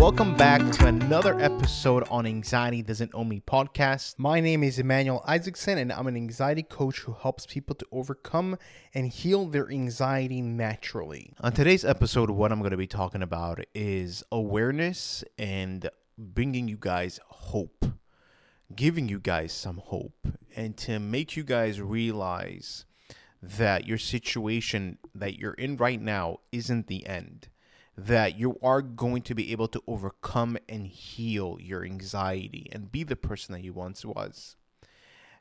Welcome back to another episode on Anxiety Doesn't Own Me podcast. My name is Emmanuel Isaacson, and I'm an anxiety coach who helps people to overcome and heal their anxiety naturally. On today's episode, what I'm going to be talking about is awareness and bringing you guys hope, giving you guys some hope, and to make you guys realize that your situation that you're in right now isn't the end that you are going to be able to overcome and heal your anxiety and be the person that you once was.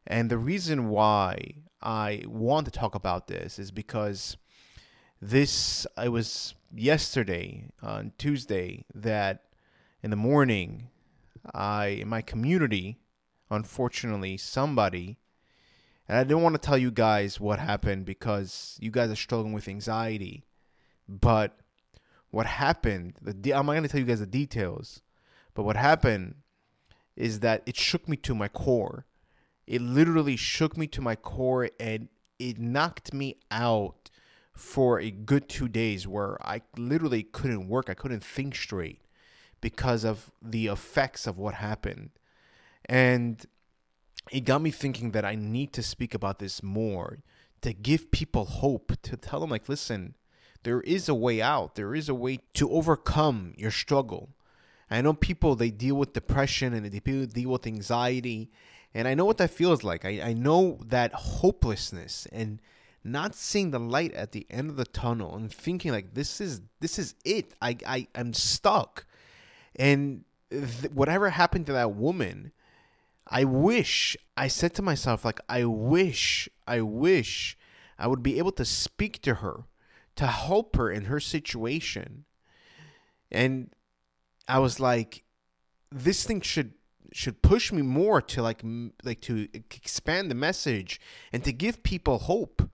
And the reason why I want to talk about this is because this, I was yesterday on Tuesday that in the morning, I, in my community, unfortunately, somebody, and I don't want to tell you guys what happened because you guys are struggling with anxiety, but what happened, the I'm not going to tell you guys the details, but what happened is that it shook me to my core. It literally shook me to my core and it knocked me out for a good two days where I literally couldn't work. I couldn't think straight because of the effects of what happened. And it got me thinking that I need to speak about this more to give people hope, to tell them, like, listen, there is a way out. There is a way to overcome your struggle. I know people they deal with depression and they deal with anxiety, and I know what that feels like. I, I know that hopelessness and not seeing the light at the end of the tunnel and thinking like this is this is it. I I am stuck, and th- whatever happened to that woman, I wish I said to myself like I wish I wish I would be able to speak to her to help her in her situation. And I was like, this thing should should push me more to like like to expand the message and to give people hope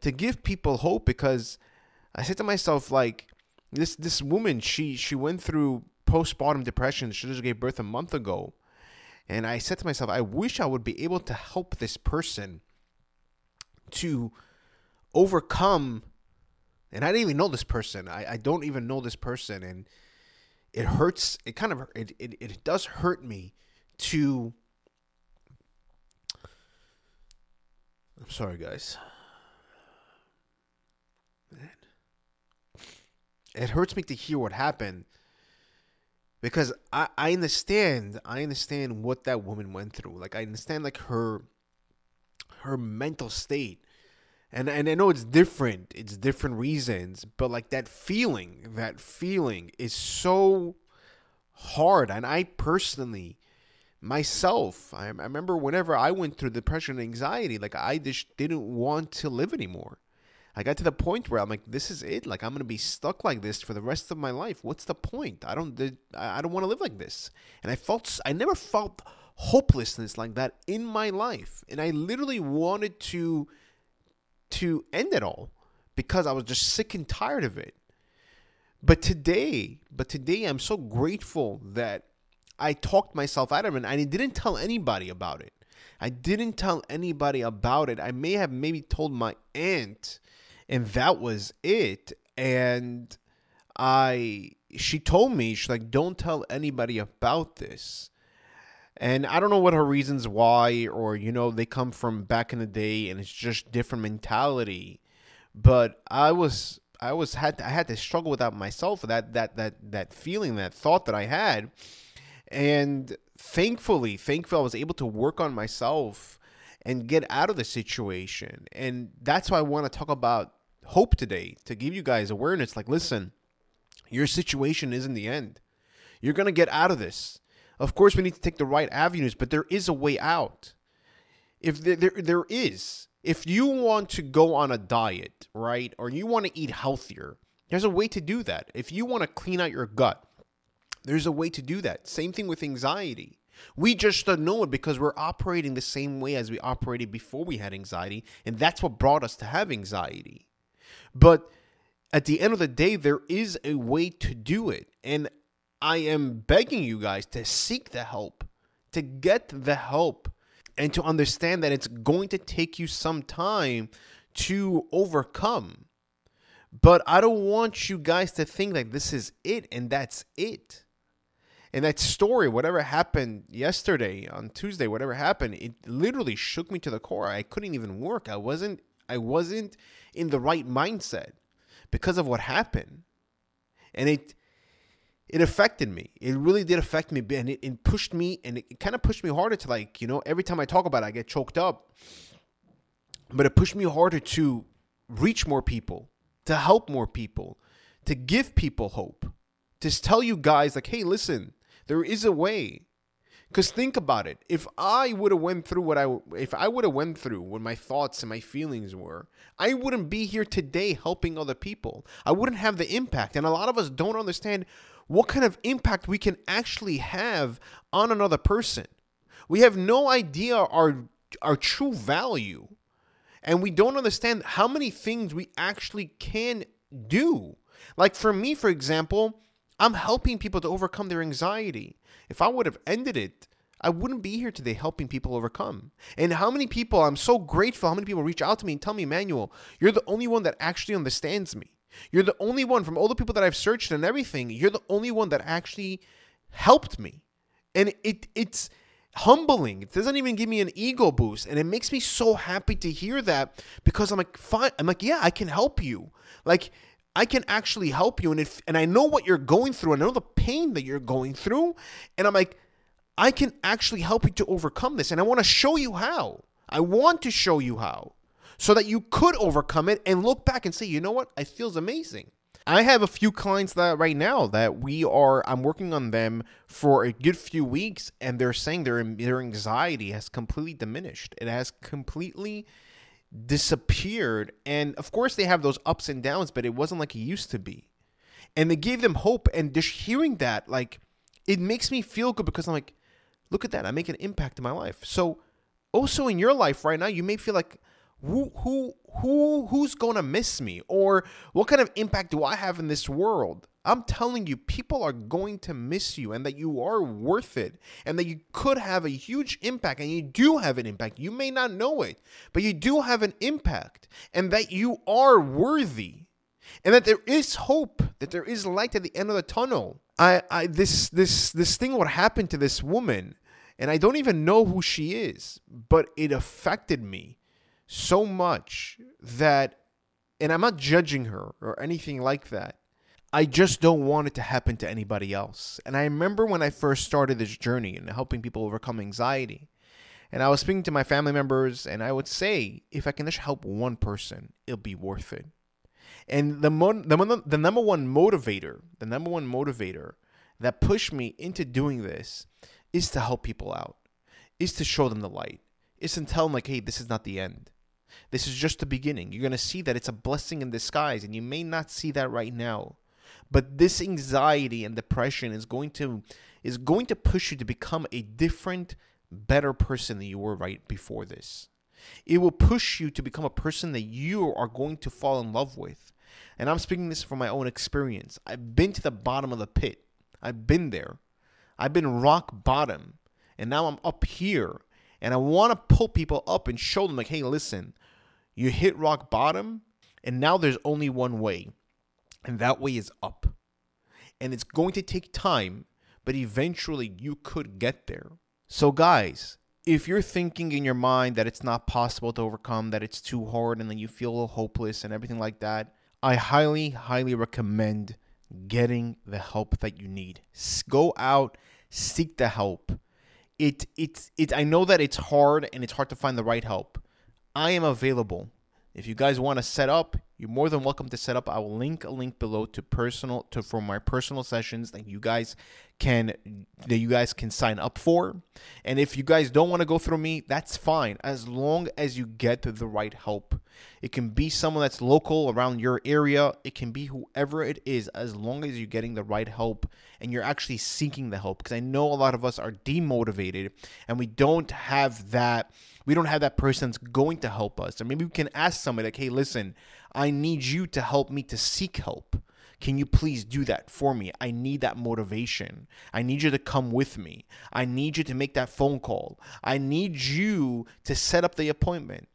to give people hope because i said to myself like this this woman she she went through postpartum depression she just gave birth a month ago and i said to myself i wish i would be able to help this person to overcome and I didn't even know this person. I, I don't even know this person, and it hurts. It kind of it, it it does hurt me to. I'm sorry, guys. Man. It hurts me to hear what happened because I, I understand I understand what that woman went through. Like I understand like her her mental state and and I know it's different. It's different reasons, but like that feeling, that feeling is so hard. And I personally, myself, I, I remember whenever I went through depression and anxiety, like I just didn't want to live anymore. I got to the point where I'm like, this is it. Like I'm gonna be stuck like this for the rest of my life. What's the point? I don't, I don't want to live like this. And I felt, I never felt hopelessness like that in my life. And I literally wanted to to end it all because I was just sick and tired of it. But today, but today I'm so grateful that I talked myself out of it and I didn't tell anybody about it. I didn't tell anybody about it. I may have maybe told my aunt and that was it. And I she told me she's like don't tell anybody about this. And I don't know what her reasons why, or you know, they come from back in the day, and it's just different mentality. But I was, I was had, I had to struggle with that myself, that that that that feeling, that thought that I had, and thankfully, thankfully, I was able to work on myself and get out of the situation. And that's why I want to talk about hope today to give you guys awareness. Like, listen, your situation isn't the end. You're gonna get out of this of course, we need to take the right avenues, but there is a way out. If there, there, there is, if you want to go on a diet, right, or you want to eat healthier, there's a way to do that. If you want to clean out your gut, there's a way to do that. Same thing with anxiety. We just don't know it because we're operating the same way as we operated before we had anxiety, and that's what brought us to have anxiety. But at the end of the day, there is a way to do it. And I am begging you guys to seek the help, to get the help, and to understand that it's going to take you some time to overcome. But I don't want you guys to think that this is it and that's it. And that story, whatever happened yesterday on Tuesday, whatever happened, it literally shook me to the core. I couldn't even work. I wasn't I wasn't in the right mindset because of what happened. And it it affected me. It really did affect me, and it, it pushed me, and it, it kind of pushed me harder to like, you know, every time I talk about it, I get choked up. But it pushed me harder to reach more people, to help more people, to give people hope, to tell you guys like, hey, listen, there is a way. Because think about it. If I would have went through what I if I would have went through what my thoughts and my feelings were, I wouldn't be here today helping other people. I wouldn't have the impact. And a lot of us don't understand what kind of impact we can actually have on another person. We have no idea our our true value. And we don't understand how many things we actually can do. Like for me, for example, I'm helping people to overcome their anxiety. If I would have ended it, I wouldn't be here today helping people overcome. And how many people, I'm so grateful, how many people reach out to me and tell me, Manuel, you're the only one that actually understands me. You're the only one from all the people that I've searched and everything, you're the only one that actually helped me. And it it's humbling. It doesn't even give me an ego boost. And it makes me so happy to hear that because I'm like, fine. I'm like, yeah, I can help you. Like, I can actually help you. And if and I know what you're going through, I know the pain that you're going through. And I'm like, I can actually help you to overcome this. And I want to show you how. I want to show you how. So that you could overcome it and look back and say, you know what? It feels amazing. I have a few clients that right now that we are I'm working on them for a good few weeks and they're saying their their anxiety has completely diminished. It has completely disappeared. And of course, they have those ups and downs, but it wasn't like it used to be. And they gave them hope. And just hearing that, like, it makes me feel good because I'm like, look at that. I make an impact in my life. So, also in your life right now, you may feel like, who, who, who, who's going to miss me? Or what kind of impact do I have in this world? I'm telling you, people are going to miss you and that you are worth it and that you could have a huge impact and you do have an impact. You may not know it, but you do have an impact and that you are worthy and that there is hope, that there is light at the end of the tunnel. I, I this this this thing what happened to this woman and I don't even know who she is, but it affected me so much that and I'm not judging her or anything like that I just don't want it to happen to anybody else. And I remember when I first started this journey and helping people overcome anxiety. And I was speaking to my family members, and I would say, if I can just help one person, it'll be worth it. And the, mo- the, the number one motivator, the number one motivator that pushed me into doing this is to help people out, is to show them the light, is to tell them, like, hey, this is not the end. This is just the beginning. You're going to see that it's a blessing in disguise, and you may not see that right now. But this anxiety and depression is going to is going to push you to become a different, better person than you were right before this. It will push you to become a person that you are going to fall in love with. And I'm speaking this from my own experience. I've been to the bottom of the pit. I've been there. I've been rock bottom. And now I'm up here. And I want to pull people up and show them, like, hey, listen, you hit rock bottom, and now there's only one way and that way is up. And it's going to take time, but eventually you could get there. So, guys, if you're thinking in your mind that it's not possible to overcome, that it's too hard, and then you feel hopeless and everything like that, I highly, highly recommend getting the help that you need. Go out, seek the help. It, it, it, I know that it's hard and it's hard to find the right help. I am available. If you guys want to set up, you're more than welcome to set up. I will link a link below to personal to for my personal sessions that you guys can that you guys can sign up for. And if you guys don't want to go through me, that's fine as long as you get the right help. It can be someone that's local around your area. It can be whoever it is as long as you're getting the right help and you're actually seeking the help because I know a lot of us are demotivated and we don't have that we don't have that person that's going to help us. Or maybe we can ask somebody like, "Hey, listen, I need you to help me to seek help." Can you please do that for me? I need that motivation. I need you to come with me. I need you to make that phone call. I need you to set up the appointment.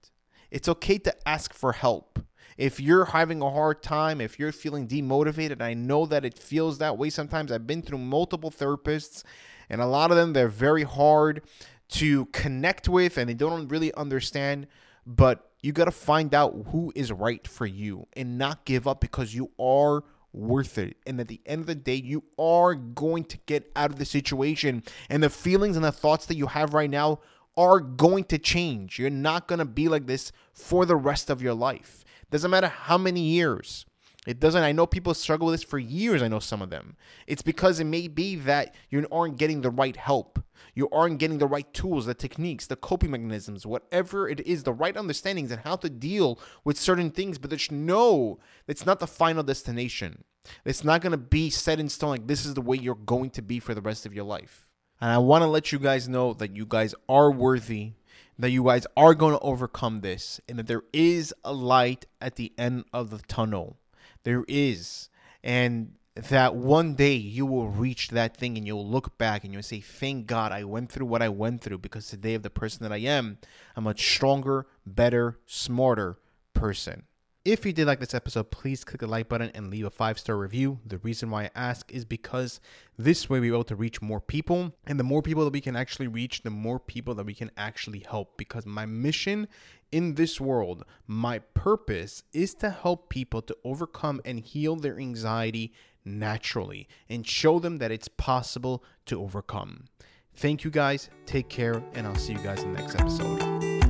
It's okay to ask for help. If you're having a hard time, if you're feeling demotivated, I know that it feels that way sometimes. I've been through multiple therapists, and a lot of them, they're very hard to connect with and they don't really understand. But you got to find out who is right for you and not give up because you are worth it. And at the end of the day, you are going to get out of the situation. And the feelings and the thoughts that you have right now are going to change. You're not going to be like this for the rest of your life. Doesn't matter how many years. It doesn't. I know people struggle with this for years. I know some of them. It's because it may be that you aren't getting the right help. You aren't getting the right tools, the techniques, the coping mechanisms, whatever it is, the right understandings and how to deal with certain things. But just no, it's not the final destination. It's not going to be set in stone like this is the way you're going to be for the rest of your life. And I want to let you guys know that you guys are worthy, that you guys are going to overcome this, and that there is a light at the end of the tunnel. There is. And that one day you will reach that thing and you'll look back and you'll say, Thank God I went through what I went through because today, of the person that I am, I'm a stronger, better, smarter person. If you did like this episode, please click the like button and leave a five star review. The reason why I ask is because this way we're able to reach more people. And the more people that we can actually reach, the more people that we can actually help. Because my mission in this world, my purpose is to help people to overcome and heal their anxiety naturally and show them that it's possible to overcome. Thank you guys. Take care, and I'll see you guys in the next episode.